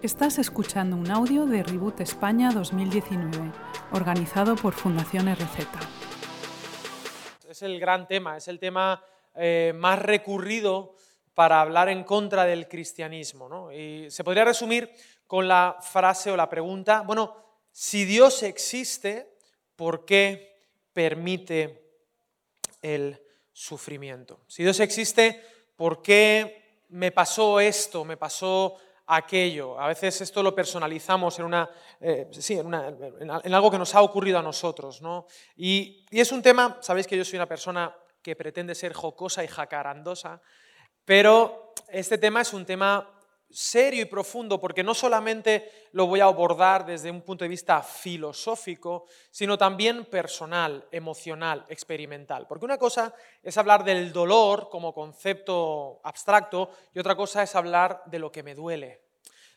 Estás escuchando un audio de Reboot España 2019, organizado por Fundación RZ. Es el gran tema, es el tema eh, más recurrido para hablar en contra del cristianismo. ¿no? Y se podría resumir con la frase o la pregunta, bueno, si Dios existe, ¿por qué permite el sufrimiento? Si Dios existe, ¿por qué me pasó esto, me pasó aquello? A veces esto lo personalizamos en, una, eh, sí, en, algo que nos ha ocurrido a nosotros. ¿no? Y, y es un tema, sabéis que yo soy una persona que pretende ser jocosa y jacarandosa, pero este tema es un tema serio y profundo porque no solamente lo voy a abordar desde un punto de vista filosófico, sino también personal, emocional, experimental. Porque una cosa es hablar del dolor como concepto abstracto y otra cosa es hablar de lo que me duele,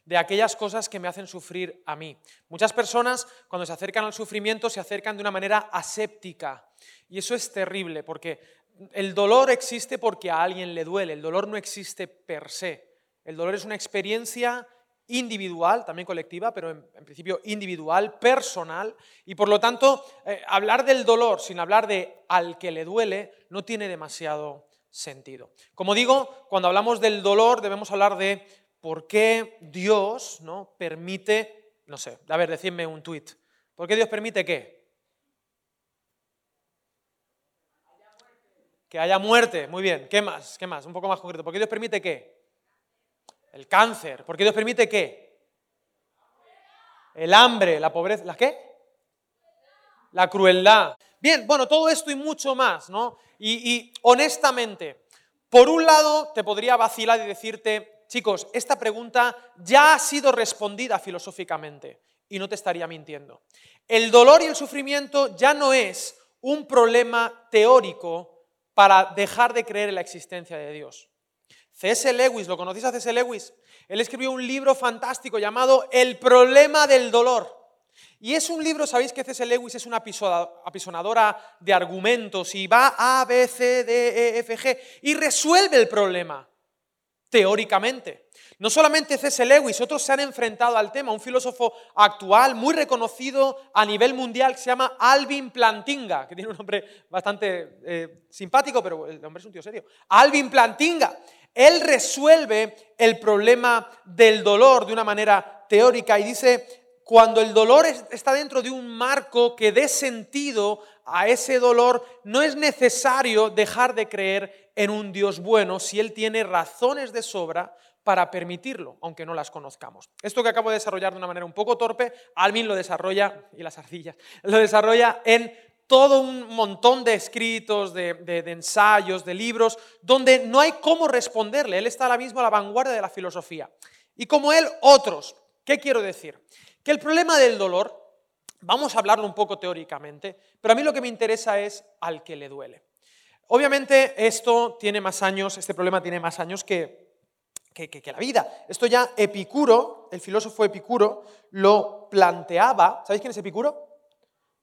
de aquellas cosas que me hacen sufrir a mí. Muchas personas cuando se acercan al sufrimiento se acercan de una manera aséptica y eso es terrible porque el dolor existe porque a alguien le duele, el dolor no existe per se. El dolor es una experiencia individual, también colectiva, pero en, principio individual, personal, y por lo tanto eh, hablar del dolor sin hablar de al que le duele no tiene demasiado sentido. Como digo, cuando hablamos del dolor debemos hablar de por qué Dios ¿no? permite, no sé, a ver, decidme un tuit, ¿por qué Dios permite qué? Que haya muerte, muy bien, ¿qué más? ¿Qué más? Un poco más concreto, ¿por qué Dios permite qué? El cáncer. ¿Por qué Dios permite qué? El hambre, la pobreza. ¿La qué? La crueldad. Bien, bueno, todo esto y mucho más, ¿no? Y, y honestamente, por un lado te podría vacilar y decirte, chicos, esta pregunta ya ha sido respondida filosóficamente y no te estaría mintiendo. El dolor y el sufrimiento ya no es un problema teórico para dejar de creer en la existencia de Dios. C.S. Lewis, ¿lo conocéis a C.S. Lewis? Él escribió un libro fantástico llamado El problema del dolor. Y es un libro, sabéis que C.S. Lewis es una apisonadora de argumentos y va A, B, C, D, E, F, G y resuelve el problema, teóricamente. No solamente C.S. Lewis, otros se han enfrentado al tema. Un filósofo actual muy reconocido a nivel mundial se llama Alvin Plantinga, que tiene un nombre bastante eh, simpático, pero el nombre es un tío serio. Alvin Plantinga. Él resuelve el problema del dolor de una manera teórica y dice, cuando el dolor está dentro de un marco que dé sentido a ese dolor, no es necesario dejar de creer en un Dios bueno si Él tiene razones de sobra para permitirlo, aunque no las conozcamos. Esto que acabo de desarrollar de una manera un poco torpe, Alvin lo desarrolla, y las ardillas, lo desarrolla en todo un montón de escritos, de, ensayos, de libros, donde no hay cómo responderle. Él está ahora mismo a la vanguardia de la filosofía. Y como él, otros. ¿Qué quiero decir? Que el problema del dolor, vamos a hablarlo un poco teóricamente, pero a mí lo que me interesa es al que le duele. Obviamente esto tiene más años, este problema tiene más años que, que, que, la vida. Esto ya Epicuro, el filósofo Epicuro, lo planteaba. ¿Sabéis quién es Epicuro?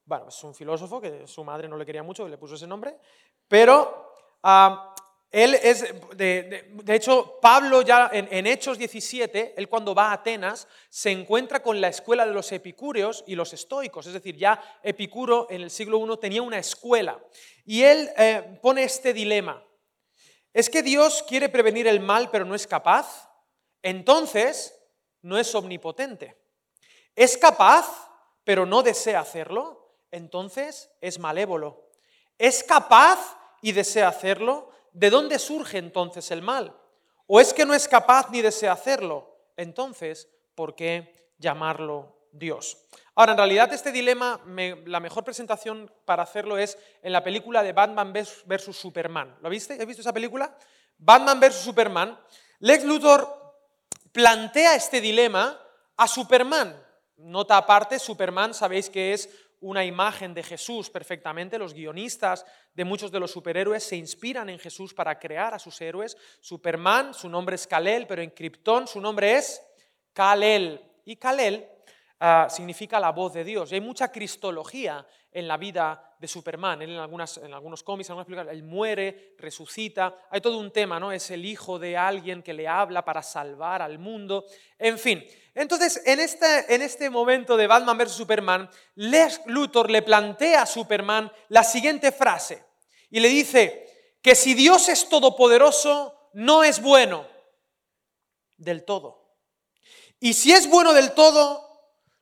Bueno, es un filósofo que su madre no le quería mucho y le puso ese nombre, pero ah, él es, de, hecho, Pablo ya en, Hechos 17, él cuando va a Atenas, se encuentra con la escuela de los epicúreos y los estoicos, es decir, ya Epicuro en el siglo I tenía una escuela, y él eh, pone este dilema, ¿es que Dios quiere prevenir el mal pero no es capaz? Entonces, no es omnipotente. ¿Es capaz pero no desea hacerlo? entonces es malévolo. ¿Es capaz y desea hacerlo? ¿De dónde surge entonces el mal? ¿O es que no es capaz ni desea hacerlo? Entonces, ¿por qué llamarlo Dios? Ahora, en realidad este dilema, la mejor presentación para hacerlo es en la película de Batman vs. Superman. ¿Lo viste? ¿Has visto esa película? Batman vs. Superman. Lex Luthor plantea este dilema a Superman. Nota aparte, Superman sabéis que es una imagen de Jesús perfectamente. Los guionistas de muchos de los superhéroes se inspiran en Jesús para crear a sus héroes. Superman, su nombre es Kalel, pero en Krypton su nombre es Kalel. Y Kalel ah, significa la voz de Dios. Y hay mucha cristología en la vida de Superman. En, algunas, en algunos cómics, en algunas películas, él muere, resucita. Hay todo un tema, ¿no? Es el hijo de alguien que le habla para salvar al mundo. En fin. Entonces, en este, en este momento de Batman vs. Superman, Les Luthor le plantea a Superman la siguiente frase. Y le dice que si Dios es todopoderoso, no es bueno del todo. Y si es bueno del todo,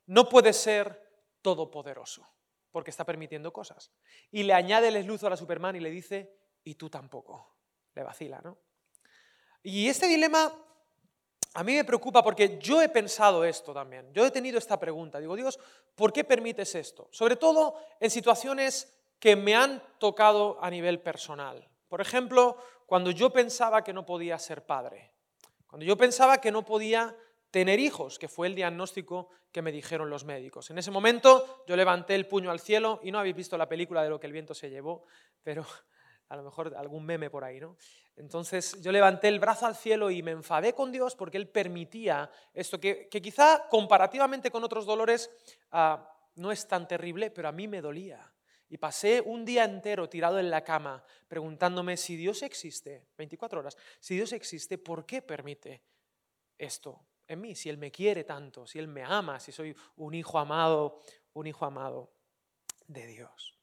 no puede ser todopoderoso porque está permitiendo cosas. Y le añade el Luthor a Superman y le dice, y tú tampoco. Le vacila, ¿no? Y este dilema a mí me preocupa porque yo he pensado esto también. Yo he tenido esta pregunta. Digo, Dios, ¿por qué permites esto? Sobre todo en situaciones que me han tocado a nivel personal. Por ejemplo, cuando yo pensaba que no podía ser padre. Cuando yo pensaba que no podía tener hijos, que fue el diagnóstico que me dijeron los médicos. En ese momento yo levanté el puño al cielo y no habéis visto la película de lo que el viento se llevó, pero a lo mejor algún meme por ahí, ¿no? Entonces yo levanté el brazo al cielo y me enfadé con Dios porque Él permitía esto, que, quizá comparativamente con otros dolores ah, no es tan terrible, pero a mí me dolía. Y pasé un día entero tirado en la cama preguntándome si Dios existe, 24 horas, si Dios existe, ¿por qué permite esto? En mí, si Él me quiere tanto, si Él me ama, si soy un hijo amado, un hijo amado de Dios.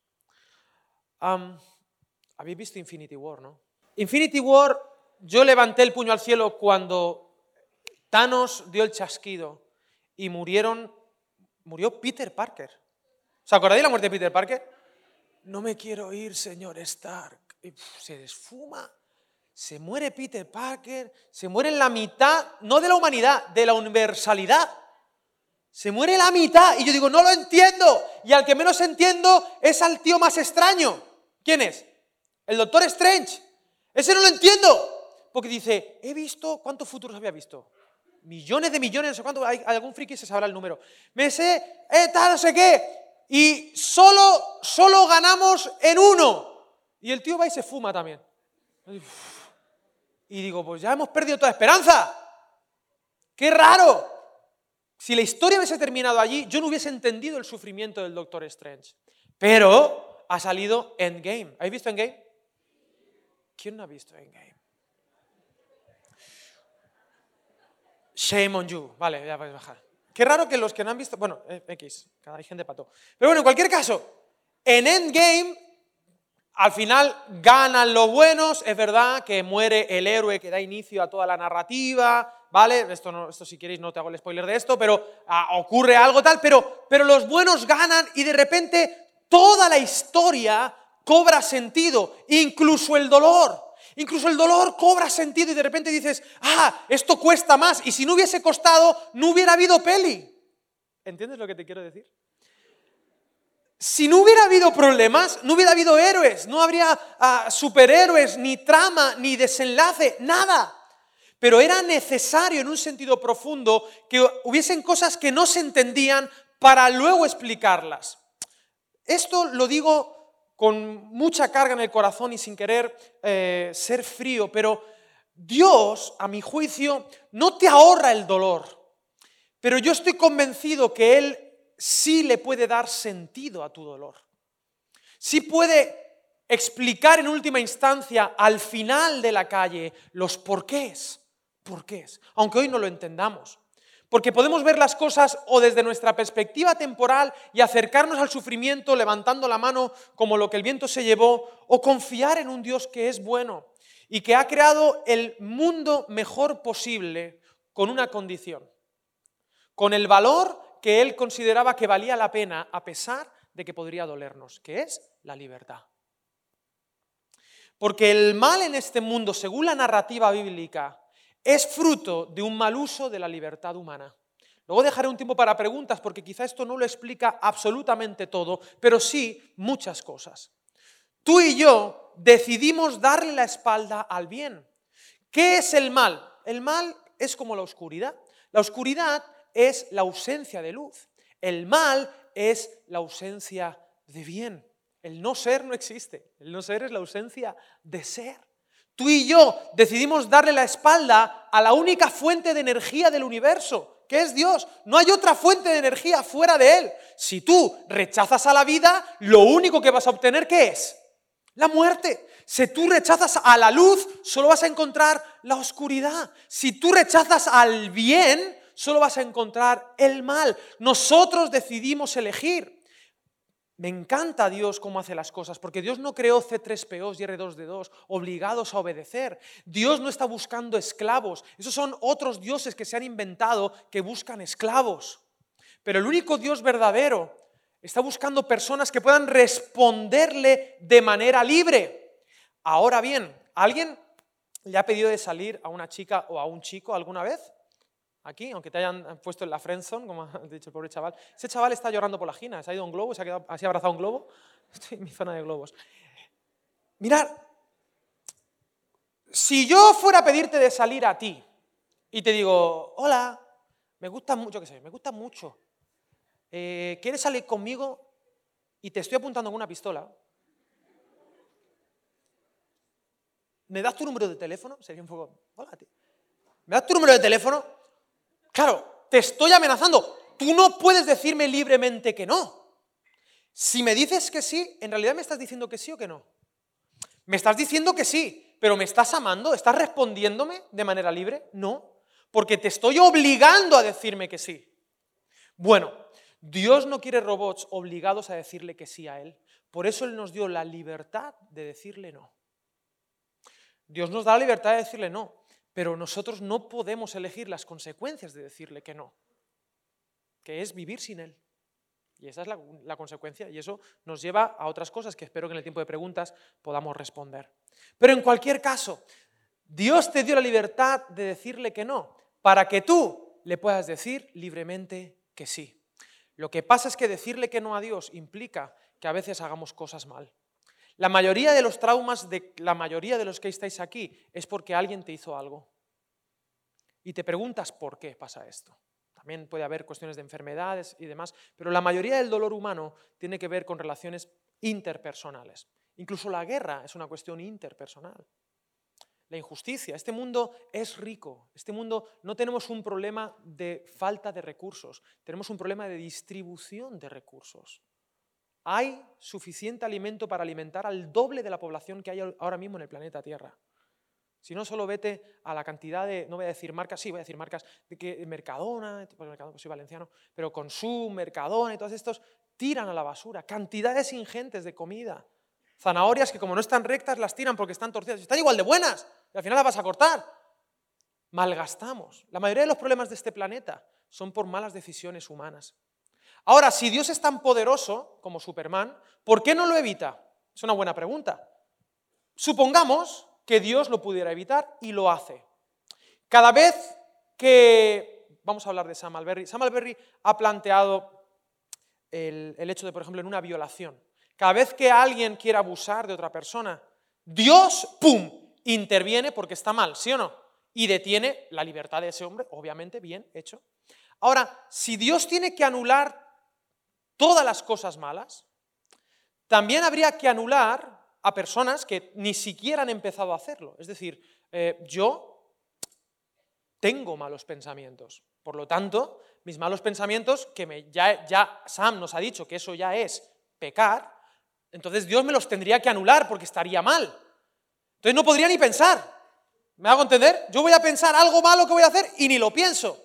Habéis visto Infinity War, ¿no? Infinity War, yo levanté el puño al cielo cuando Thanos dio el chasquido y murieron, murió Peter Parker. ¿Os acordáis de la muerte de Peter Parker? No me quiero ir, señor Stark. Se desfuma se muere Peter Parker, se muere la mitad, no de la humanidad, de la universalidad. Se muere la mitad y yo digo, no lo entiendo. Y al que menos entiendo es al tío más extraño. ¿Quién es? El Doctor Strange. Ese no lo entiendo. Porque dice, he visto, ¿cuántos futuros había visto? Millones de millones, no sé cuánto, hay, algún friki se sabrá el número. Me sé, eh, no sé qué. Y solo, solo ganamos en uno. Y el tío va y se fuma también. Y digo, pues ya hemos perdido toda esperanza. ¡Qué raro! Si la historia hubiese terminado allí, yo no hubiese entendido el sufrimiento del Doctor Strange. Pero ha salido Endgame. ¿Habéis visto Endgame? ¿Quién no ha visto Endgame? Shame on you. Vale, ya podéis bajar. Qué raro que los que no han visto. Bueno, eh, X, cada gente pato. Pero bueno, en cualquier caso, en Endgame al final ganan los buenos, es verdad que muere el héroe que da inicio a toda la narrativa, ¿vale? Esto, si queréis no te hago el spoiler de esto, pero ah, ocurre algo tal, pero, pero los buenos ganan y de repente toda la historia cobra sentido, incluso el dolor. Incluso el dolor cobra sentido y de repente dices, ah, esto cuesta más. Y si no hubiese costado, no hubiera habido peli. ¿Entiendes lo que te quiero decir? Si no hubiera habido problemas, no hubiera habido héroes, no habría ah, superhéroes, ni trama, ni desenlace, nada. Pero era necesario en un sentido profundo que hubiesen cosas que no se entendían para luego explicarlas. Esto lo digo con mucha carga en el corazón y sin querer eh, ser frío, pero Dios, a mi juicio, no te ahorra el dolor. Pero yo estoy convencido que Él sí le puede dar sentido a tu dolor. Sí puede explicar en última instancia al final de la calle los porqués, porqués, aunque hoy no lo entendamos. Porque podemos ver las cosas o desde nuestra perspectiva temporal y acercarnos al sufrimiento levantando la mano como lo que el viento se llevó, o confiar en un Dios que es bueno y que ha creado el mundo mejor posible con una condición, con el valor que él consideraba que valía la pena a pesar de que podría dolernos, que es la libertad. Porque el mal en este mundo, según la narrativa bíblica, es fruto de un mal uso de la libertad humana. Luego dejaré un tiempo para preguntas porque quizá esto no lo explica absolutamente todo, pero sí muchas cosas. Tú y yo decidimos darle la espalda al bien. ¿Qué es el mal? El mal es como la oscuridad. La oscuridad es la ausencia de luz. El mal es la ausencia de bien. El no ser no existe. El no ser es la ausencia de ser. Tú y yo decidimos darle la espalda a la única fuente de energía del universo, que es Dios. No hay otra fuente de energía fuera de Él. Si tú rechazas a la vida, lo único que vas a obtener, ¿qué es? La muerte. Si tú rechazas a la luz, solo vas a encontrar la oscuridad. Si tú rechazas al bien, solo vas a encontrar el mal. Nosotros decidimos elegir. Me encanta Dios cómo hace las cosas, porque Dios no creó C3POs y R2D2 obligados a obedecer. Dios no está buscando esclavos. Esos son otros dioses que se han inventado que buscan esclavos. Pero el único Dios verdadero está buscando personas que puedan responderle de manera libre. Ahora bien, ¿alguien le ha pedido de salir a una chica o a un chico alguna vez? Aquí, aunque te hayan puesto en la friendzone, como ha dicho el pobre chaval. Ese chaval está llorando por la gina, se ha ido a un globo, se ha quedado así abrazado a un globo. Estoy en mi zona de globos. Mirad, si yo fuera a pedirte de salir a ti y te digo, hola, me gusta mucho, qué sé, me gusta mucho, eh, ¿quieres salir conmigo? Y te estoy apuntando con una pistola. ¿Me das tu número de teléfono? Sería un poco, hola, tío. ¿Me das tu número de teléfono? Claro, te estoy amenazando. Tú no puedes decirme libremente que no. Si me dices que sí, en realidad me estás diciendo que sí o que no. Me estás diciendo que sí, pero ¿me estás amando? ¿Estás respondiéndome de manera libre? No, porque te estoy obligando a decirme que sí. Bueno, Dios no quiere robots obligados a decirle que sí a Él. Por eso Él nos dio la libertad de decirle no. Dios nos da la libertad de decirle no pero nosotros no podemos elegir las consecuencias de decirle que no, que es vivir sin Él. Y esa es la, consecuencia, y eso nos lleva a otras cosas que espero que en el tiempo de preguntas podamos responder. Pero en cualquier caso, Dios te dio la libertad de decirle que no, para que tú le puedas decir libremente que sí. Lo que pasa es que decirle que no a Dios implica que a veces hagamos cosas mal. La mayoría de los traumas de la mayoría de los que estáis aquí es porque alguien te hizo algo. Y te preguntas por qué pasa esto. También puede haber cuestiones de enfermedades y demás, pero la mayoría del dolor humano tiene que ver con relaciones interpersonales. Incluso la guerra es una cuestión interpersonal. La injusticia. Este mundo es rico. Este mundo no tenemos un problema de falta de recursos, tenemos un problema de distribución de recursos hay suficiente alimento para alimentar al doble de la población que hay ahora mismo en el planeta Tierra. Si no, solo vete a la cantidad de, no voy a decir marcas, sí, voy a decir marcas, de que Mercadona, pues Mercadona, pues soy valenciano, pero Consum, Mercadona y todos estos tiran a la basura cantidades ingentes de comida. Zanahorias que como no están rectas las tiran porque están torcidas. Están igual de buenas y al final las vas a cortar. Malgastamos. La mayoría de los problemas de este planeta son por malas decisiones humanas. Ahora, si Dios es tan poderoso como Superman, ¿por qué no lo evita? Es una buena pregunta. Supongamos que Dios lo pudiera evitar y lo hace. Cada vez que, vamos a hablar de Sam Alberry, Sam Alberry ha planteado el, el hecho de, por ejemplo, en una violación, cada vez que alguien quiere abusar de otra persona, Dios, ¡pum!, interviene porque está mal, ¿sí o no? Y detiene la libertad de ese hombre, obviamente, bien hecho. Ahora, si Dios tiene que anular todas las cosas malas, también habría que anular a personas que ni siquiera han empezado a hacerlo. Es decir, eh, yo tengo malos pensamientos. Por lo tanto, mis malos pensamientos, que ya, ya Sam nos ha dicho que eso ya es pecar, entonces Dios me los tendría que anular porque estaría mal. Entonces no podría ni pensar. ¿Me hago entender? Yo voy a pensar algo malo que voy a hacer y ni lo pienso.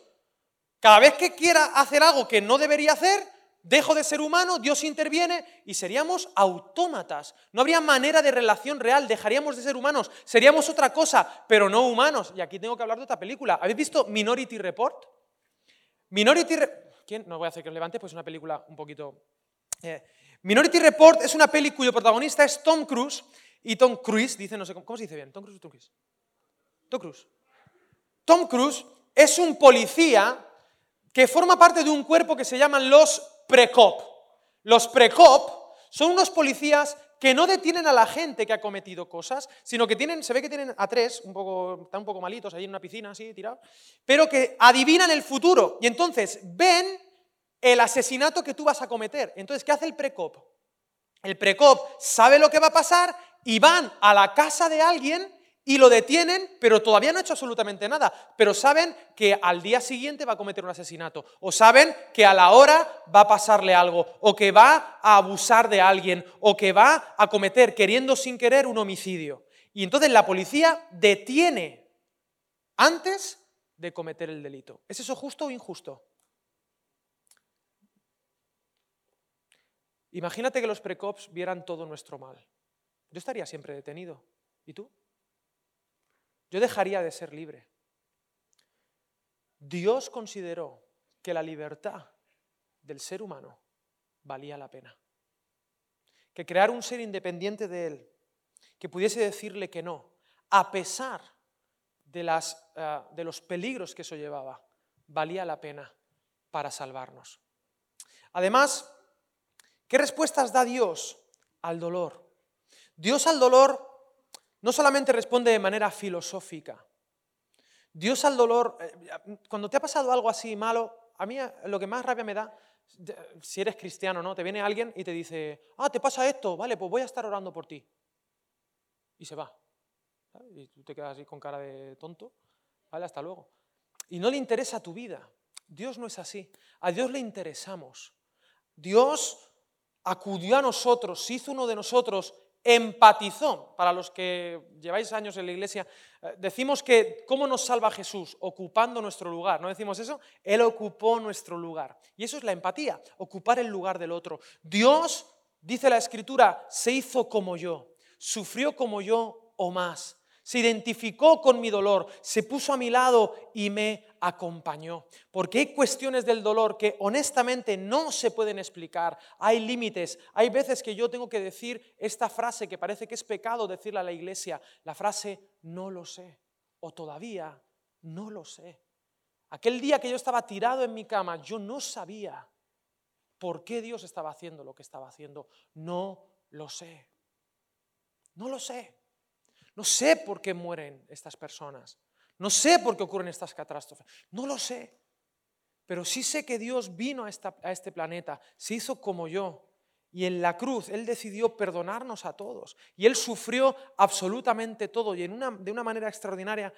Cada vez que quiera hacer algo que no debería hacer, dejo de ser humano, Dios interviene y seríamos autómatas. No habría manera de relación real, dejaríamos de ser humanos, seríamos otra cosa, pero no humanos. Y aquí tengo que hablar de otra película. ¿Habéis visto Minority Report? Minority Report... ¿Quién? No voy a hacer que os levante, pues es una película un poquito... Eh, Minority Report es una peli cuyo protagonista es Tom Cruise y Tom Cruise, dice, no sé cómo, se dice bien, Tom Cruise o Tom Cruise. Tom Cruise. Tom Cruise es un policía que forma parte de un cuerpo que se llaman los Precop. Los Precop son unos policías que no detienen a la gente que ha cometido cosas, sino que tienen, se ve que tienen a tres, un poco, están un poco malitos ahí en una piscina así, tirados, pero que adivinan el futuro y entonces ven el asesinato que tú vas a cometer. Entonces, ¿qué hace el Precop? El Precop sabe lo que va a pasar y van a la casa de alguien y lo detienen, pero todavía no ha hecho absolutamente nada. Pero saben que al día siguiente va a cometer un asesinato. O saben que a la hora va a pasarle algo. O que va a abusar de alguien. O que va a cometer, queriendo sin querer, un homicidio. Y entonces la policía detiene antes de cometer el delito. ¿Es eso justo o injusto? Imagínate que los precops vieran todo nuestro mal. Yo estaría siempre detenido. ¿Y tú? Yo dejaría de ser libre. Dios consideró que la libertad del ser humano valía la pena. Que crear un ser independiente de él, que pudiese decirle que no, a pesar de, las, eh, de los peligros que eso llevaba, valía la pena para salvarnos. Además, ¿qué respuestas da Dios al dolor? Dios al dolor no solamente responde de manera filosófica. Dios al dolor, eh, cuando te ha pasado algo así malo, a mí eh, lo que más rabia me da, si eres cristiano, ¿no? Te viene alguien y te dice, ah, te pasa esto, vale, pues voy a estar orando por ti. Y se va. Y tú te quedas así con cara de tonto, vale, hasta luego. Y no le interesa tu vida. Dios no es así. A Dios le interesamos. Dios acudió a nosotros, se hizo uno de nosotros empatizó. Para los que lleváis años en la iglesia, eh, decimos que ¿cómo nos salva Jesús? Ocupando nuestro lugar. ¿No decimos eso? Él ocupó nuestro lugar. Y eso es la empatía, ocupar el lugar del otro. Dios, dice la Escritura, se hizo como yo, sufrió como yo o más se identificó con mi dolor, se puso a mi lado y me acompañó. Porque hay cuestiones del dolor que honestamente no se pueden explicar, hay límites, hay veces que yo tengo que decir esta frase que parece que es pecado decirla a la iglesia, la frase no lo sé o todavía no lo sé. Aquel día que yo estaba tirado en mi cama, yo no sabía por qué Dios estaba haciendo lo que estaba haciendo. No lo sé. No lo sé. No sé por qué mueren estas personas. No sé por qué ocurren estas catástrofes. No lo sé. Pero sí sé que Dios vino a, este planeta, se hizo como yo. Y en la cruz Él decidió perdonarnos a todos. Y Él sufrió absolutamente todo. Y en una, de una manera extraordinaria,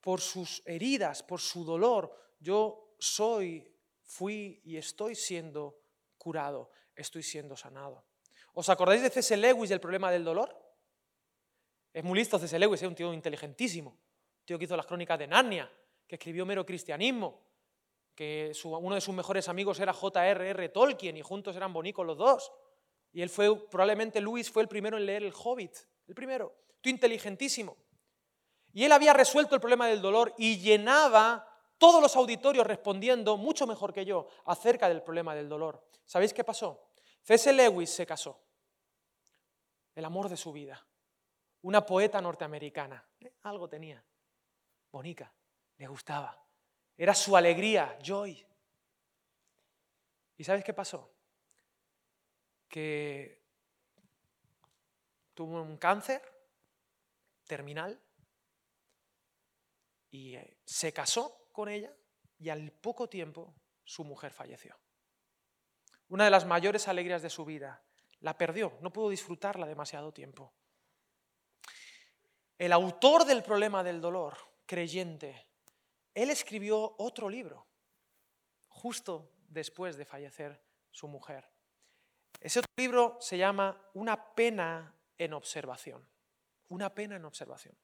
por sus heridas, por su dolor, yo soy, fui y estoy siendo curado, estoy siendo sanado. ¿Os acordáis de C.S. Lewis del problema del dolor? Es muy listo C.S. Lewis, es un tío inteligentísimo. Un tío que hizo las crónicas de Narnia, que escribió mero cristianismo, que uno de sus mejores amigos era J.R.R. Tolkien y juntos eran bonicos los dos. Y él fue, probablemente Lewis fue el primero en leer El Hobbit, el primero. Tío inteligentísimo. Y él había resuelto el problema del dolor y llenaba todos los auditorios respondiendo mucho mejor que yo acerca del problema del dolor. ¿Sabéis qué pasó? C.S. Lewis se casó. El amor de su vida una poeta norteamericana. Algo tenía. Bonica, le gustaba. Era su alegría, joy. ¿Y sabes qué pasó? Que tuvo un cáncer terminal y eh, se casó con ella y al poco tiempo su mujer falleció. Una de las mayores alegrías de su vida. La perdió, no pudo disfrutarla demasiado tiempo. El autor del problema del dolor, creyente, él escribió otro libro, justo después de fallecer su mujer. Ese otro libro se llama Una pena en observación. Una pena en observación.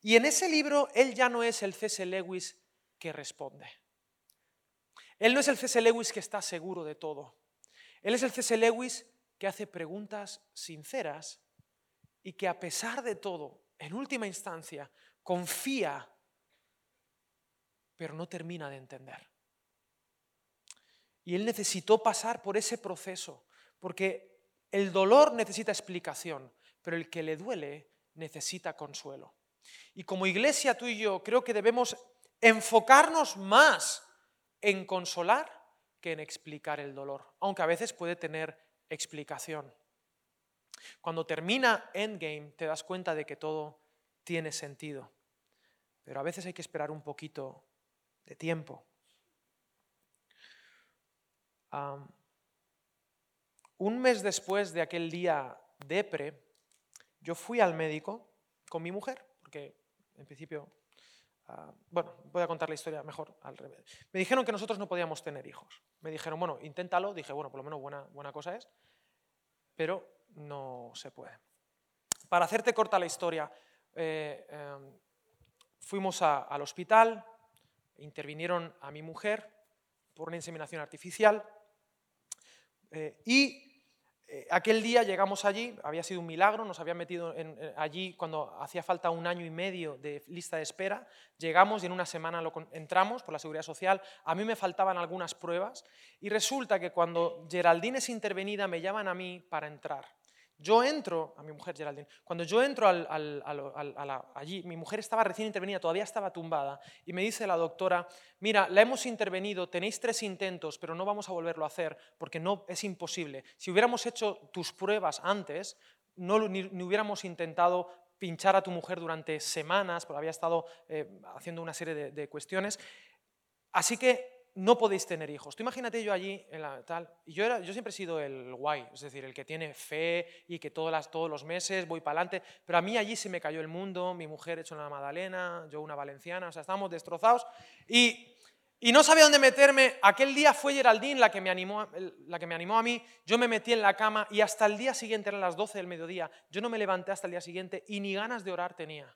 Y en ese libro él ya no es el C.S. Lewis que responde. Él no es el C.S. Lewis que está seguro de todo. Él es el C.S. Lewis que hace preguntas sinceras y que a pesar de todo en última instancia, confía, pero no termina de entender. Y él necesitó pasar por ese proceso, porque el dolor necesita explicación, pero el que le duele necesita consuelo. Y como iglesia tú y yo creo que debemos enfocarnos más en consolar que en explicar el dolor, aunque a veces puede tener explicación. Cuando termina Endgame te das cuenta de que todo tiene sentido, pero a veces hay que esperar un poquito de tiempo. un mes después de aquel día depre, yo fui al médico con mi mujer, porque en principio, ah, bueno, voy a contar la historia mejor al revés. Me dijeron que nosotros no podíamos tener hijos. Me dijeron, bueno, inténtalo. Dije, bueno, por lo menos buena, buena cosa es, pero no se puede. Para hacerte corta la historia, eh, em, fuimos al hospital, intervinieron a mi mujer por una inseminación artificial eh, y eh, aquel día llegamos allí, había sido un milagro, nos habían metido allí cuando hacía falta un año y medio de lista de espera, llegamos y en una semana lo, entramos por la seguridad social, a mí me faltaban algunas pruebas y resulta que cuando Geraldine es intervenida me llaman a mí para entrar. Yo entro, a mi mujer Geraldine, cuando yo entro allí, mi mujer estaba recién intervenida, todavía estaba tumbada, y me dice la doctora, mira, la hemos intervenido, tenéis tres intentos, pero no vamos a volverlo a hacer porque no, es imposible. Si hubiéramos hecho tus pruebas antes, no, ni, hubiéramos intentado pinchar a tu mujer durante semanas, porque había estado eh, haciendo una serie de cuestiones. Así que no podéis tener hijos. Tú imagínate yo allí, en la, tal, y yo, era, yo siempre he sido el guay, es decir, el que tiene fe y que todas las, todos los meses voy para adelante, pero a mí allí se me cayó el mundo, mi mujer hecho una Madalena, yo una valenciana, o sea, estábamos destrozados y, y no sabía dónde meterme. Aquel día fue Geraldine la que, me animó, la que me animó a mí, yo me metí en la cama y hasta el día siguiente, eran las 12 del mediodía, yo no me levanté hasta el día siguiente y ni ganas de orar tenía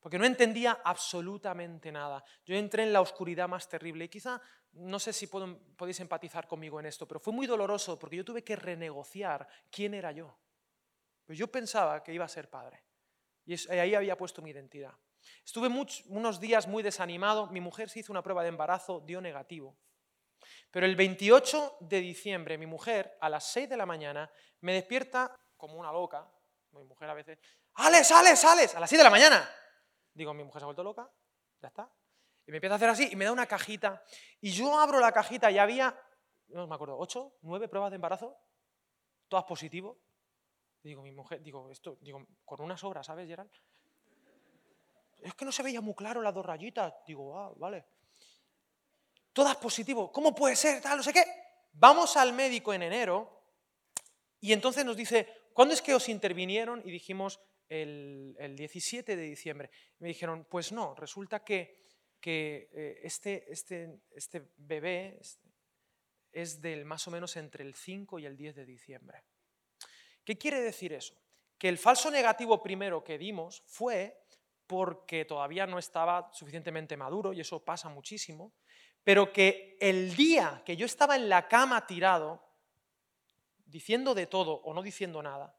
porque no entendía absolutamente nada. Yo entré en la oscuridad más terrible y quizá, no sé si podéis empatizar conmigo en esto, pero fue muy doloroso porque yo tuve que renegociar quién era yo. Pues yo pensaba que iba a ser padre y ahí había puesto mi identidad. Estuve unos días muy desanimado, mi mujer se hizo una prueba de embarazo, dio negativo. Pero el 28 de diciembre mi mujer a las 6 de la mañana me despierta como una loca, mi mujer a veces, ¡Ales, Alex, Alex! A las 6 de la mañana. Digo, mi mujer se ha vuelto loca, ya está. Y me empieza a hacer así y me da una cajita. Y yo abro la cajita y había, no me acuerdo, ocho, nueve pruebas de embarazo, todas positivo. digo, mi mujer, digo, esto, digo, con una sobra, ¿sabes, Gerald? Es que no se veía muy claro las dos rayitas. Digo, ah, vale. Todas positivo. ¿Cómo puede ser? Tal, no sé qué. Vamos al médico en enero y entonces nos dice, ¿cuándo es que os intervinieron? Y dijimos, el, 17 de diciembre. Me dijeron, pues no, resulta que, eh, este, este, este, bebé es del más o menos entre el 5 y el 10 de diciembre. ¿Qué quiere decir eso? Que el falso negativo primero que dimos fue porque todavía no estaba suficientemente maduro, y eso pasa muchísimo, pero que el día que yo estaba en la cama tirado, diciendo de todo o no diciendo nada,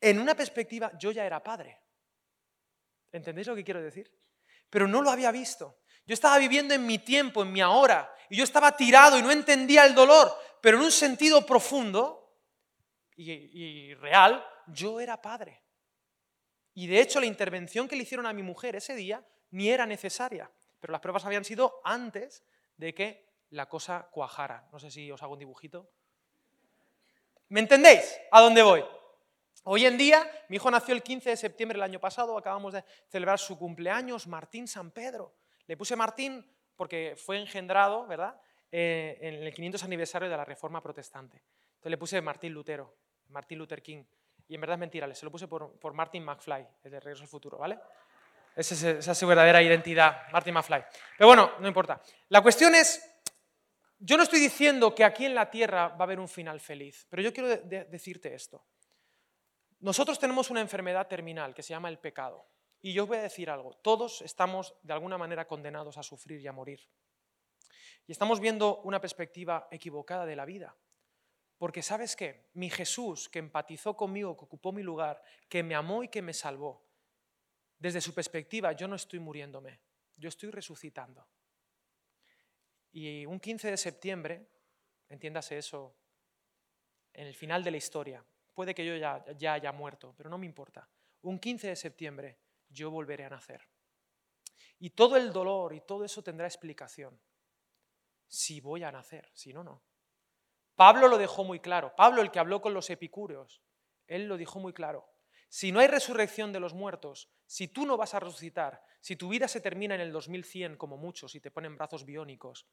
en una perspectiva yo ya era padre. ¿Entendéis lo que quiero decir? Pero no lo había visto. Yo estaba viviendo en mi tiempo, en mi ahora, y yo estaba tirado y no entendía el dolor, pero en un sentido profundo y, real, yo era padre. Y de hecho la intervención que le hicieron a mi mujer ese día ni era necesaria, pero las pruebas habían sido antes de que la cosa cuajara. No sé si os hago un dibujito. ¿Me entendéis a dónde voy? Hoy en día, mi hijo nació el 15 de septiembre del año pasado, acabamos de celebrar su cumpleaños, Martín San Pedro. Le puse Martín porque fue engendrado, ¿verdad?, eh, en el 500 aniversario de la Reforma Protestante. Entonces le puse Martín Lutero, Martín Luther King. Y en verdad es mentira, se lo puse por, por Martin McFly, el de Regreso al Futuro, ¿vale? Esa es, su verdadera identidad, Martin McFly. Pero bueno, no importa. La cuestión es, yo no estoy diciendo que aquí en la tierra va a haber un final feliz, pero yo quiero decirte esto. Nosotros tenemos una enfermedad terminal que se llama el pecado. Y yo os voy a decir algo, todos estamos de alguna manera condenados a sufrir y a morir. Y estamos viendo una perspectiva equivocada de la vida. Porque sabes qué, mi Jesús que empatizó conmigo, que ocupó mi lugar, que me amó y que me salvó, desde su perspectiva yo no estoy muriéndome, yo estoy resucitando. Y un 15 de septiembre, entiéndase eso, en el final de la historia, Puede que yo ya, ya haya muerto, pero no me importa. Un 15 de septiembre yo volveré a nacer. Y todo el dolor y todo eso tendrá explicación. Si voy a nacer, si no, no. Pablo lo dejó muy claro. Pablo, el que habló con los epicúreos, él lo dijo muy claro. Si no hay resurrección de los muertos, si tú no vas a resucitar, si tu vida se termina en el 2100 como muchos y te ponen brazos biónicos,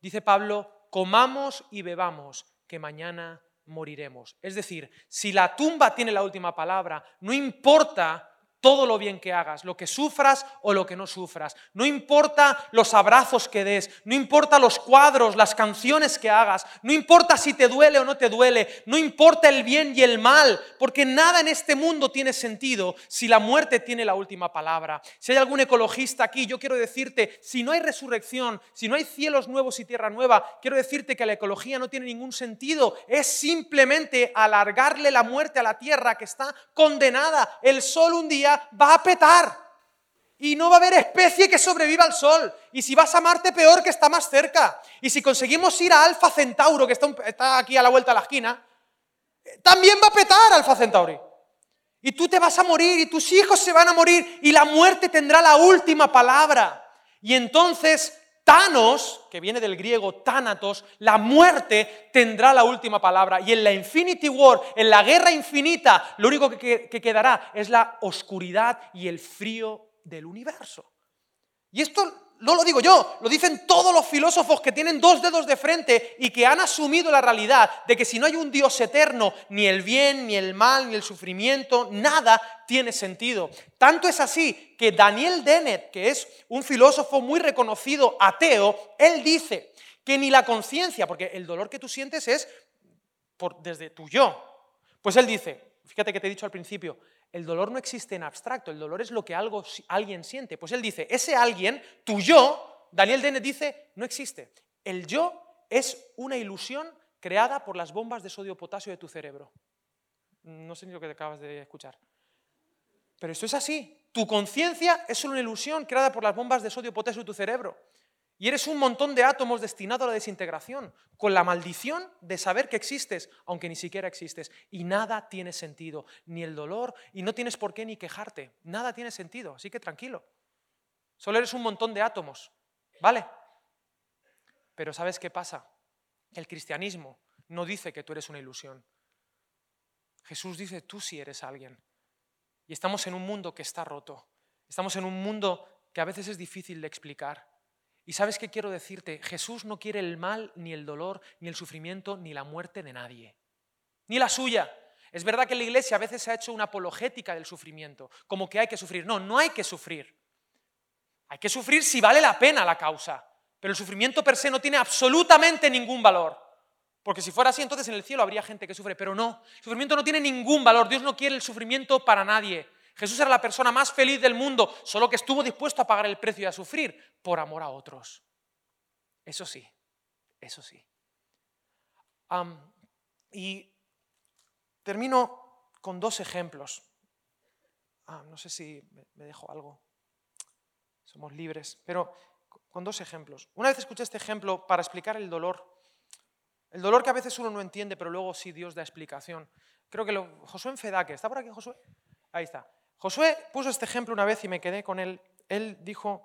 dice Pablo, comamos y bebamos, que mañana moriremos. Es decir, si la tumba tiene la última palabra, no importa todo lo bien que hagas, lo que sufras o lo que no sufras. No importa los abrazos que des, no importa los cuadros, las canciones que hagas, no importa si te duele o no te duele, no importa el bien y el mal, porque nada en este mundo tiene sentido si la muerte tiene la última palabra. Si hay algún ecologista aquí, yo quiero decirte, si no hay resurrección, si no hay cielos nuevos y tierra nueva, quiero decirte que la ecología no tiene ningún sentido, es simplemente alargarle la muerte a la tierra que está condenada. El sol un día va a petar. Y no va a haber especie que sobreviva al Sol. Y si vas a Marte, peor que está más cerca. Y si conseguimos ir a Alfa Centauro, que está, está aquí a la vuelta de la esquina, también va a petar Alfa Centauri. Y tú te vas a morir y tus hijos se van a morir y la muerte tendrá la última palabra. Y entonces Thanos, que viene del griego Thanatos, la muerte tendrá la última palabra. Y en la Infinity War, en la guerra infinita, lo único que, quedará es la oscuridad y el frío del universo. Y esto no lo digo yo, lo dicen todos los filósofos que tienen dos dedos de frente y que han asumido la realidad de que si no hay un Dios eterno, ni el bien, ni el mal, ni el sufrimiento, nada tiene sentido. Tanto es así que Daniel Dennett, que es un filósofo muy reconocido ateo, él dice que ni la conciencia, porque el dolor que tú sientes es desde tu yo, pues él dice, fíjate que te he dicho al principio, el dolor no existe en abstracto, el dolor es lo que algo, alguien siente. Pues él dice, ese alguien, tu yo, Daniel Dennett dice, no existe. El yo es una ilusión creada por las bombas de sodio potasio de tu cerebro. No sé ni lo que te acabas de escuchar. Pero esto es así. Tu conciencia es una ilusión creada por las bombas de sodio potasio de tu cerebro. Y eres un montón de átomos destinado a la desintegración, con la maldición de saber que existes, aunque ni siquiera existes. Y nada tiene sentido, ni el dolor, y no tienes por qué ni quejarte. Nada tiene sentido, así que tranquilo. Solo eres un montón de átomos, ¿vale? Pero ¿sabes qué pasa? El cristianismo no dice que tú eres una ilusión. Jesús dice, tú sí eres alguien. Y estamos en un mundo que está roto. Estamos en un mundo que a veces es difícil de explicar. Y sabes qué quiero decirte, Jesús no quiere el mal, ni el dolor, ni el sufrimiento, ni la muerte de nadie, ni la suya. Es verdad que la iglesia a veces ha hecho una apologética del sufrimiento, como que hay que sufrir. No, no hay que sufrir. Hay que sufrir si vale la pena la causa, pero el sufrimiento per se no tiene absolutamente ningún valor. Porque si fuera así, entonces en el cielo habría gente que sufre, pero no. El sufrimiento no tiene ningún valor. Dios no quiere el sufrimiento para nadie. Jesús era la persona más feliz del mundo, solo que estuvo dispuesto a pagar el precio y a sufrir por amor a otros. Eso sí, eso sí. y termino con dos ejemplos. Ah, no sé si me dejo algo. Somos libres, pero con dos ejemplos. Una vez escuché este ejemplo para explicar el dolor. El dolor que a veces uno no entiende, pero luego sí Dios da explicación. Creo que lo, Josué Enfedaque, ¿está por aquí Josué? Ahí está. Josué puso este ejemplo una vez y me quedé con él. Él dijo,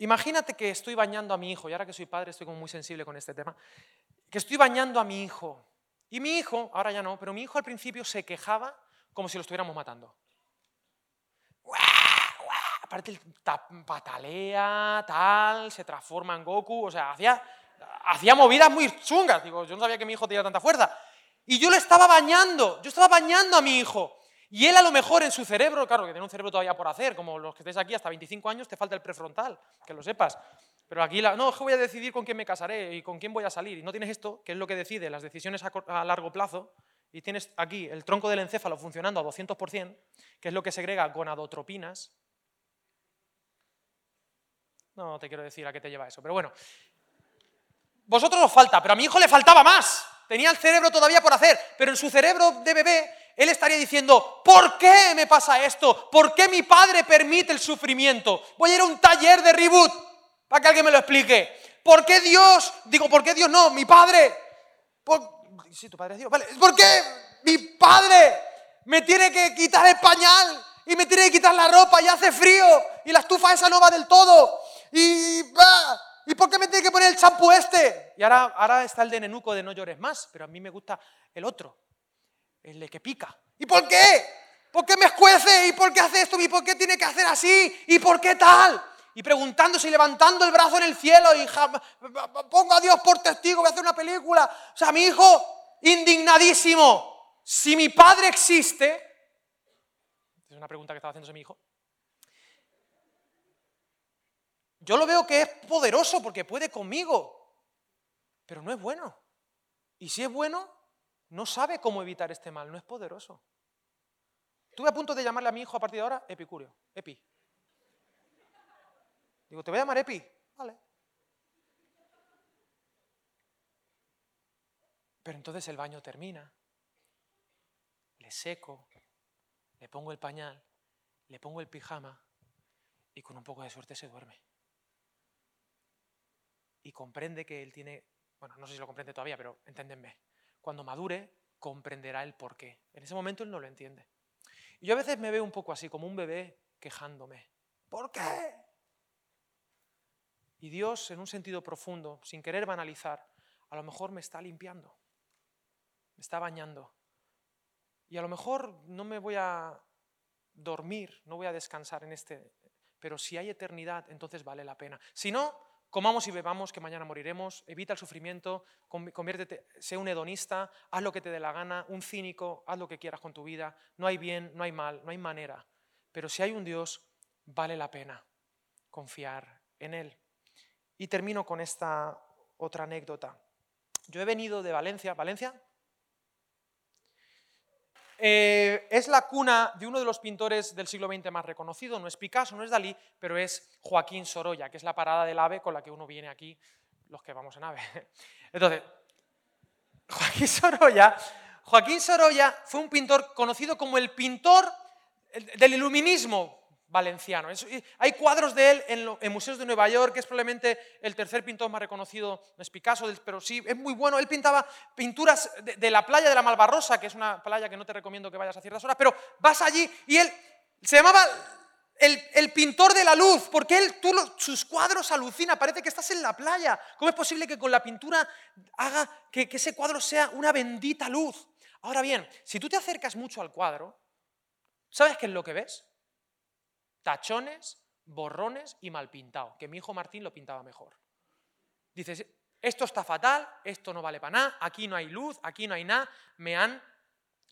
imagínate que estoy bañando a mi hijo, y ahora que soy padre estoy como muy sensible con este tema, que estoy bañando a mi hijo. Y mi hijo, ahora ya no, pero mi hijo al principio se quejaba como si lo estuviéramos matando. Aparte patalea, tal, se transforma en Goku, o sea, hacía, hacía movidas muy chungas. Digo, yo no sabía que mi hijo tenía tanta fuerza. Y yo le estaba bañando, yo estaba bañando a mi hijo. Y él a lo mejor en su cerebro, claro, que tiene un cerebro todavía por hacer, como los que estés aquí hasta 25 años, te falta el prefrontal, que lo sepas. Pero aquí, la, no, voy a decidir con quién me casaré y con quién voy a salir. Y no tienes esto, que es lo que decide las decisiones a, largo plazo, y tienes aquí el tronco del encéfalo funcionando a 200%, que es lo que segrega gonadotropinas. No te quiero decir a qué te lleva eso, pero bueno. Vosotros os falta, pero a mi hijo le faltaba más. Tenía el cerebro todavía por hacer, pero en su cerebro de bebé él estaría diciendo, ¿por qué me pasa esto? ¿Por qué mi padre permite el sufrimiento? Voy a ir a un taller de reboot para que alguien me lo explique. ¿Por qué Dios? Digo, ¿por qué Dios no? Mi padre. ¿Por... Sí, tu padre es Dios. ¿Por qué mi padre me tiene que quitar el pañal y me tiene que quitar la ropa y hace frío y la estufa esa no va del todo? Y... ¿Y por qué me tiene que poner el champú este? Y ahora, ahora está el de Nenuco de no llores más, pero a mí me gusta el otro el de que pica. ¿Y por qué? ¿Por qué me escuece? ¿Y por qué hace esto? ¿Y por qué tiene que hacer así? ¿Y por qué tal? Y preguntándose y levantando el brazo en el cielo y pongo a Dios por testigo, voy a hacer una película. O sea, mi hijo indignadísimo. Si mi padre existe, una pregunta que estaba haciéndose mi hijo. Yo lo veo que es poderoso porque puede conmigo, pero no es bueno. Y si es bueno, no sabe cómo evitar este mal, no es poderoso. Estuve a punto de llamarle a mi hijo a partir de ahora Epicurio, Epi. Digo, te voy a llamar Epi. Vale. Pero entonces el baño termina, le seco, le pongo el pañal, le pongo el pijama y con un poco de suerte se duerme. Y comprende que él tiene, bueno, no sé si lo comprende todavía, pero enténdenme. Cuando madure, comprenderá el por qué. En ese momento él no lo entiende. Y yo a veces me veo un poco así, como un bebé quejándome. ¿Por qué? Y Dios, en un sentido profundo, sin querer banalizar, a lo mejor me está limpiando, me está bañando. Y a lo mejor no me voy a dormir, no voy a descansar en este, pero si hay eternidad, entonces vale la pena. Si no, comamos y bebamos, que mañana moriremos, evita el sufrimiento, conviértete, sé un hedonista, haz lo que te dé la gana, un cínico, haz lo que quieras con tu vida, no hay bien, no hay mal, no hay manera. Pero si hay un Dios, vale la pena confiar en Él. Y termino con esta otra anécdota. Yo he venido de Valencia, ¿Valencia? Eh, es la cuna de uno de los pintores del siglo XX más reconocido, no es Picasso, no es Dalí, pero es Joaquín Sorolla, que es la parada del AVE con la que uno viene aquí, los que vamos en AVE. Entonces, Joaquín Sorolla, Joaquín Sorolla fue un pintor conocido como el pintor del iluminismo, valenciano. hay cuadros de él en, museos de Nueva York, que es probablemente el tercer pintor más reconocido, no es Picasso, pero sí, es muy bueno. Él pintaba pinturas de, la playa de la Malvarrosa, que es una playa que no te recomiendo que vayas a ciertas horas, pero vas allí y él se llamaba el, pintor de la luz, porque él, sus cuadros alucina, parece que estás en la playa. ¿Cómo es posible que con la pintura haga que, que ese cuadro sea una bendita luz? Ahora bien, si tú te acercas mucho al cuadro, ¿sabes qué es lo que ves? Tachones, borrones y mal pintado, que mi hijo Martín lo pintaba mejor. Dices, esto está fatal, esto no vale para nada, aquí no hay luz, aquí no hay nada, me han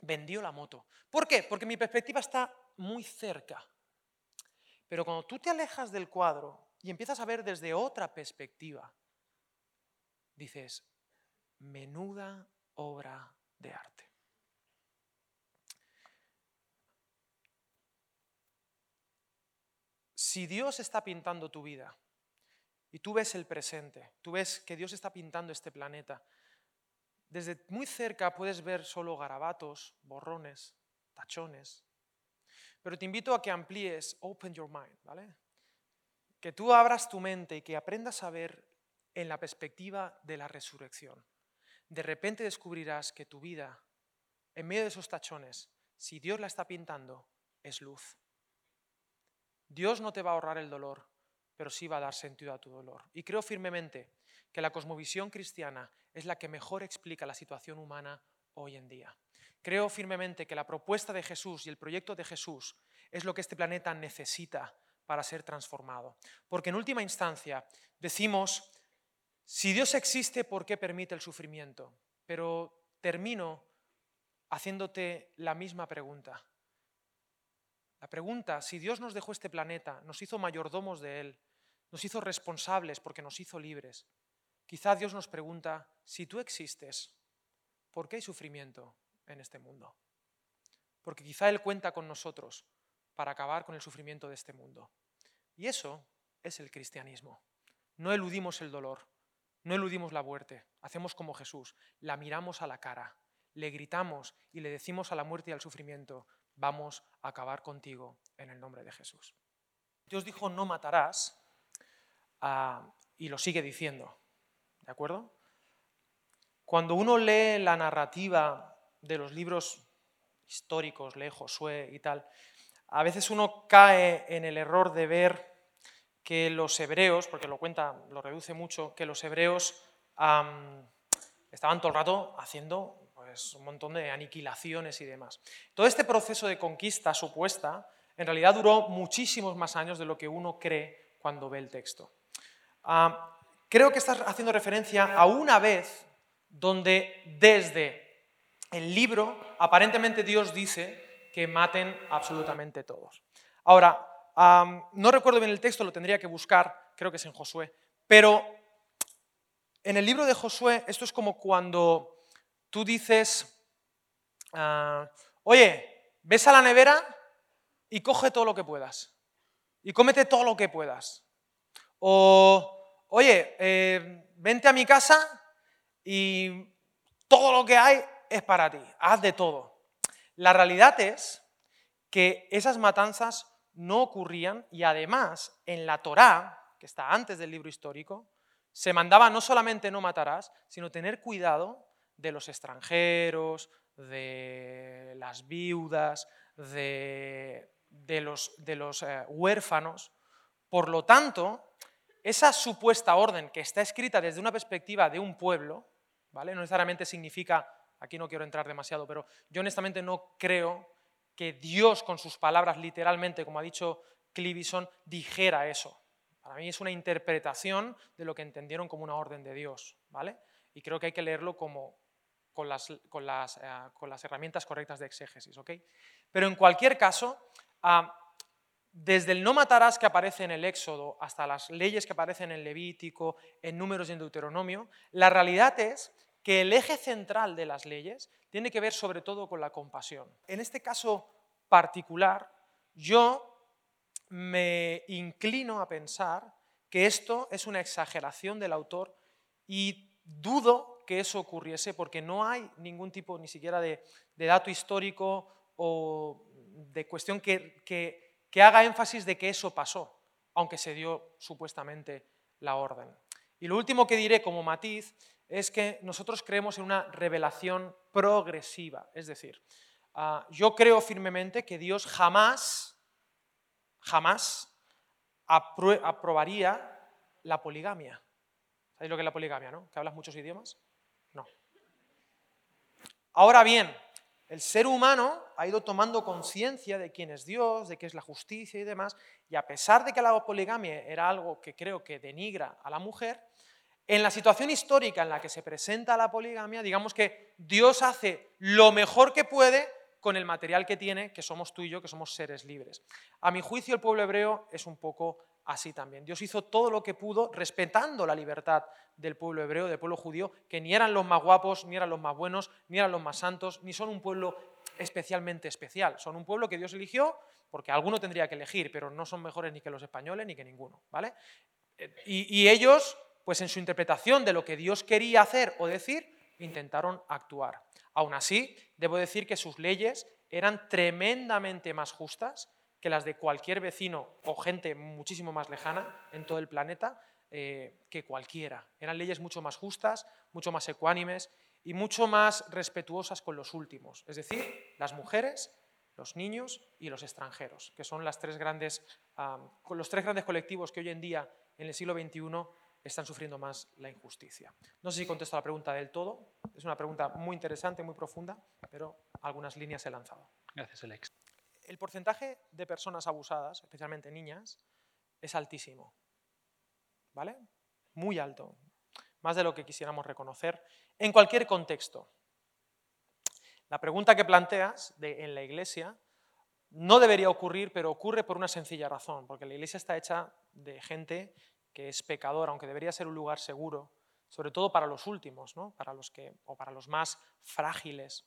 vendido la moto. ¿Por qué? Porque mi perspectiva está muy cerca. Pero cuando tú te alejas del cuadro y empiezas a ver desde otra perspectiva, dices, menuda obra de arte. Si Dios está pintando tu vida y tú ves el presente, tú ves que Dios está pintando este planeta, desde muy cerca puedes ver solo garabatos, borrones, tachones. Pero te invito a que amplíes, open your mind, ¿vale? Que tú abras tu mente y que aprendas a ver en la perspectiva de la resurrección. De repente descubrirás que tu vida, en medio de esos tachones, si Dios la está pintando, es luz. Dios no te va a ahorrar el dolor, pero sí va a dar sentido a tu dolor. Y creo firmemente que la cosmovisión cristiana es la que mejor explica la situación humana hoy en día. Creo firmemente que la propuesta de Jesús y el proyecto de Jesús es lo que este planeta necesita para ser transformado. Porque en última instancia decimos, si Dios existe, ¿por qué permite el sufrimiento? Pero termino haciéndote la misma pregunta. La pregunta, si Dios nos dejó este planeta, nos hizo mayordomos de él, nos hizo responsables porque nos hizo libres, quizá Dios nos pregunta, si tú existes, ¿por qué hay sufrimiento en este mundo? Porque quizá Él cuenta con nosotros para acabar con el sufrimiento de este mundo. Y eso es el cristianismo. No eludimos el dolor, no eludimos la muerte, hacemos como Jesús, la miramos a la cara, le gritamos y le decimos a la muerte y al sufrimiento, vamos a acabar contigo en el nombre de Jesús. Dios dijo, no matarás, ah, y lo sigue diciendo, ¿de acuerdo? Cuando uno lee la narrativa de los libros históricos, lee Josué y tal, a veces uno cae en el error de ver que los hebreos, porque lo cuenta, lo reduce mucho, que los hebreos estaban todo el rato haciendo un montón de aniquilaciones y demás. Todo este proceso de conquista supuesta en realidad duró muchísimos más años de lo que uno cree cuando ve el texto. Ah, creo que estás haciendo referencia a una vez donde desde el libro aparentemente Dios dice que maten absolutamente todos. Ahora, no recuerdo bien el texto, lo tendría que buscar, creo que es en Josué, pero en el libro de Josué esto es como cuando tú dices, ah, oye, ves a la nevera y coge todo lo que puedas y cómete todo lo que puedas. O, oye, eh, vente a mi casa y todo lo que hay es para ti, haz de todo. La realidad es que esas matanzas no ocurrían y además en la Torá, que está antes del libro histórico, se mandaba no solamente no matarás, sino tener cuidado de los extranjeros, de las viudas, de, los, de los eh, huérfanos. Por lo tanto, esa supuesta orden que está escrita desde una perspectiva de un pueblo, ¿vale? no necesariamente significa, aquí no quiero entrar demasiado, pero yo honestamente no creo que Dios con sus palabras literalmente, como ha dicho Clivison, dijera eso. Para mí es una interpretación de lo que entendieron como una orden de Dios, ¿vale? Y creo que hay que leerlo como, eh, con las, herramientas correctas de exégesis, ¿ok? Pero en cualquier caso, ah, desde el no matarás que aparece en el Éxodo hasta las leyes que aparecen en Levítico, en Números y en Deuteronomio, la realidad es que el eje central de las leyes tiene que ver sobre todo con la compasión. En este caso particular, yo me inclino a pensar que esto es una exageración del autor y dudo que eso ocurriese porque no hay ningún tipo ni siquiera de, dato histórico o de cuestión que, que haga énfasis de que eso pasó, aunque se dio supuestamente la orden. Y lo último que diré como matiz es que nosotros creemos en una revelación progresiva, es decir, ah, yo creo firmemente que Dios jamás jamás aprobaría la poligamia. ¿Sabéis lo que es la poligamia, no? ¿Que hablas muchos idiomas? Ahora bien, el ser humano ha ido tomando conciencia de quién es Dios, de qué es la justicia y demás, y a pesar de que la poligamia era algo que creo que denigra a la mujer, en la situación histórica en la que se presenta la poligamia, digamos que Dios hace lo mejor que puede con el material que tiene, que somos tú y yo, que somos seres libres. A mi juicio, el pueblo hebreo es un poco así también. Dios hizo todo lo que pudo respetando la libertad del pueblo hebreo, del pueblo judío, que ni eran los más guapos, ni eran los más buenos, ni eran los más santos, ni son un pueblo especialmente especial. Son un pueblo que Dios eligió porque alguno tendría que elegir, pero no son mejores ni que los españoles ni que ninguno, ¿vale? Y, y ellos, pues en su interpretación de lo que Dios quería hacer o decir, intentaron actuar. Aún así, debo decir que sus leyes eran tremendamente más justas que las de cualquier vecino o gente muchísimo más lejana en todo el planeta eh, que cualquiera. Eran leyes mucho más justas, mucho más ecuánimes y mucho más respetuosas con los últimos, es decir, las mujeres, los niños y los extranjeros, que son las tres grandes, los tres grandes colectivos que hoy en día, en el siglo XXI, están sufriendo más la injusticia. No sé si contesto la pregunta del todo, es una pregunta muy interesante, muy profunda, pero algunas líneas he lanzado. Gracias, Alex. El porcentaje de personas abusadas, especialmente niñas, es altísimo. ¿Vale? Muy alto. Más de lo que quisiéramos reconocer en cualquier contexto. La pregunta que planteas en la iglesia no debería ocurrir, pero ocurre por una sencilla razón, porque la iglesia está hecha de gente que es pecador, aunque debería ser un lugar seguro, sobre todo para los últimos, ¿no? para los que, o para los más frágiles.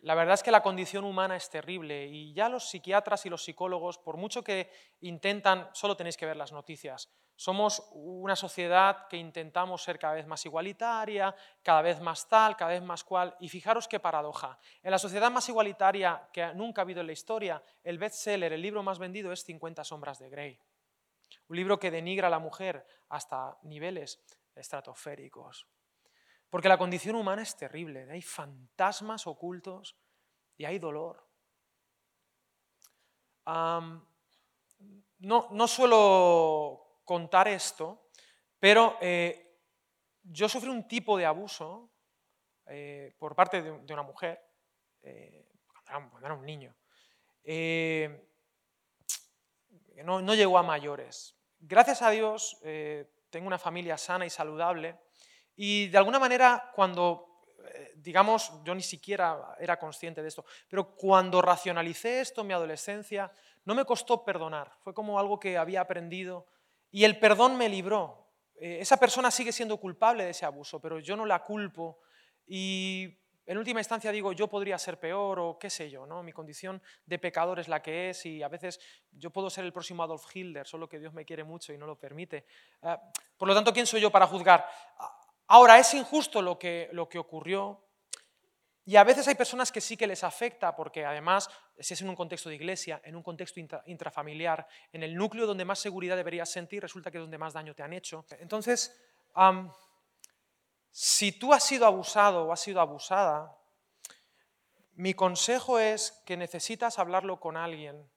La verdad es que la condición humana es terrible y ya los psiquiatras y los psicólogos, por mucho que intentan, solo tenéis que ver las noticias, somos una sociedad que intentamos ser cada vez más igualitaria, cada vez más tal, cada vez más cual, y fijaros qué paradoja. En la sociedad más igualitaria que nunca ha habido en la historia, el bestseller, el libro más vendido es 50 sombras de Grey. Un libro que denigra a la mujer hasta niveles estratosféricos. Porque la condición humana es terrible, hay fantasmas ocultos y hay dolor. no, suelo contar esto, pero eh, yo sufrí un tipo de abuso eh, por parte de, una mujer eh, cuando, era, un niño no, llegó a mayores. Gracias a Dios eh, tengo una familia sana y saludable y de alguna manera cuando eh, digamos, yo ni siquiera era consciente de esto, pero cuando racionalicé esto en mi adolescencia, no me costó perdonar, fue como algo que había aprendido y el perdón me libró. Eh, esa persona sigue siendo culpable de ese abuso, pero yo no la culpo y en última instancia digo, yo podría ser peor o qué sé yo, ¿no? Mi condición de pecador es la que es y a veces yo puedo ser el próximo Adolf Hitler, solo que Dios me quiere mucho y no lo permite. Ah, por lo tanto, ¿quién soy yo para juzgar? Ahora, es injusto lo que, lo que ocurrió y a veces hay personas que sí que les afecta porque además, si es en un contexto de iglesia, en un contexto intrafamiliar, en el núcleo donde más seguridad deberías sentir, resulta que es donde más daño te han hecho. Entonces, si tú has sido abusado o has sido abusada, mi consejo es que necesitas hablarlo con alguien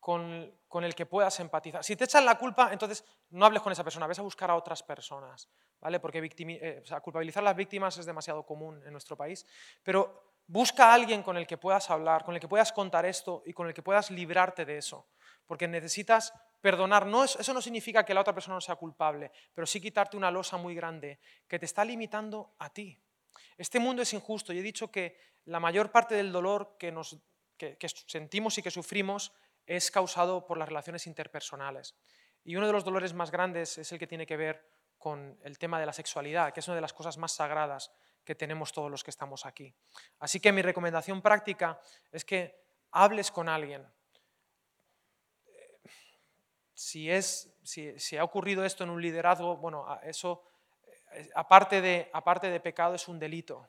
con, el que puedas empatizar. Si te echan la culpa, entonces no hables con esa persona, ves a buscar a otras personas, ¿vale? Porque eh, culpabilizar a las víctimas es demasiado común en nuestro país, pero busca a alguien con el que puedas hablar, con el que puedas contar esto y con el que puedas librarte de eso, porque necesitas perdonar. No eso no significa que la otra persona no sea culpable, pero sí quitarte una losa muy grande que te está limitando a ti. Este mundo es injusto y he dicho que la mayor parte del dolor que, nos, que sentimos y que sufrimos es causado por las relaciones interpersonales. Y uno de los dolores más grandes es el que tiene que ver con el tema de la sexualidad, que es una de las cosas más sagradas que tenemos todos los que estamos aquí. Así que mi recomendación práctica es que hables con alguien. Si, es, si, ha ocurrido esto en un liderazgo, bueno, eso, eh, aparte de, aparte de pecado, es un delito.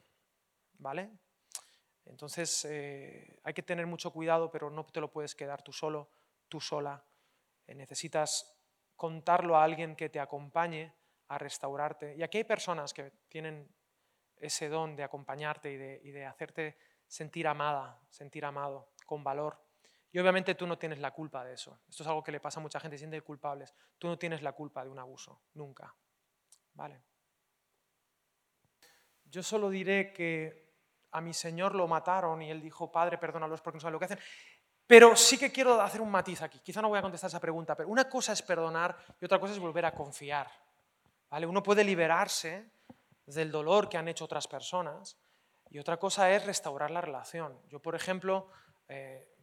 ¿Vale? Entonces eh, hay que tener mucho cuidado, pero no te lo puedes quedar tú solo, tú sola. Eh, necesitas contarlo a alguien que te acompañe a restaurarte. Y aquí hay personas que tienen ese don de acompañarte y de, de hacerte sentir amada, sentir amado, con valor. Y obviamente tú no tienes la culpa de eso. Esto es algo que le pasa a mucha gente, se sienten culpables. Tú no tienes la culpa de un abuso, nunca. ¿Vale? Yo solo diré que a mi Señor lo mataron y él dijo, Padre, perdónalos porque no saben lo que hacen. Pero sí que quiero hacer un matiz aquí. Quizá no voy a contestar esa pregunta, pero una cosa es perdonar y otra cosa es volver a confiar. ¿Vale? Uno puede liberarse del dolor que han hecho otras personas y otra cosa es restaurar la relación. Yo, por ejemplo, eh,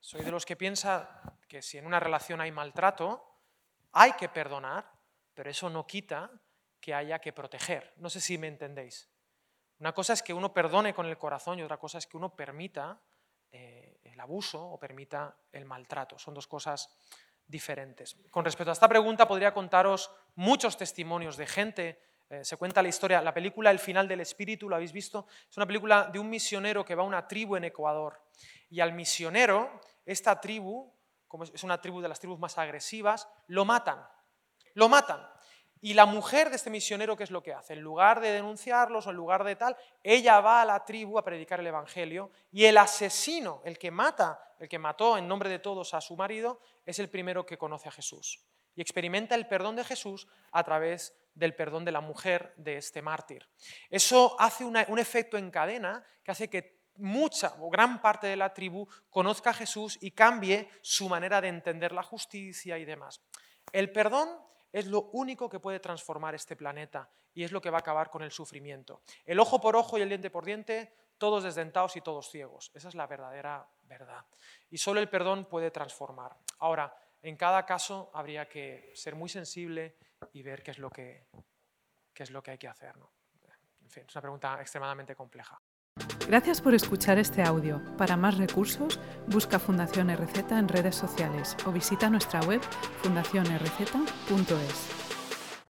soy de los que piensa que si en una relación hay maltrato, hay que perdonar, pero eso no quita que haya que proteger. No sé si me entendéis. Una cosa es que uno perdone con el corazón y otra cosa es que uno permita eh, el abuso o permita el maltrato. Son dos cosas diferentes. Con respecto a esta pregunta podría contaros muchos testimonios de gente. Eh, se cuenta la historia, la película El final del espíritu, ¿lo habéis visto? Es una película de un misionero que va a una tribu en Ecuador. Y al misionero, esta tribu, como es una tribu de las tribus más agresivas, lo matan. Lo matan. Y la mujer de este misionero, ¿qué es lo que hace? En lugar de denunciarlos o en lugar de tal, ella va a la tribu a predicar el Evangelio y el asesino, el que mata, el que mató en nombre de todos a su marido, es el primero que conoce a Jesús. Y experimenta el perdón de Jesús a través del perdón de la mujer de este mártir. Eso hace un efecto en cadena que hace que mucha o gran parte de la tribu conozca a Jesús y cambie su manera de entender la justicia y demás. El perdón es lo único que puede transformar este planeta y es lo que va a acabar con el sufrimiento. El ojo por ojo y el diente por diente, todos desdentados y todos ciegos. Esa es la verdadera verdad. Y solo el perdón puede transformar. Ahora, en cada caso habría que ser muy sensible y ver qué es lo que, qué es lo que hay que hacer. En fin, es una pregunta extremadamente compleja. Gracias por escuchar este audio. Para más recursos, busca Fundación RZ en redes sociales o visita nuestra web fundacionrz.es.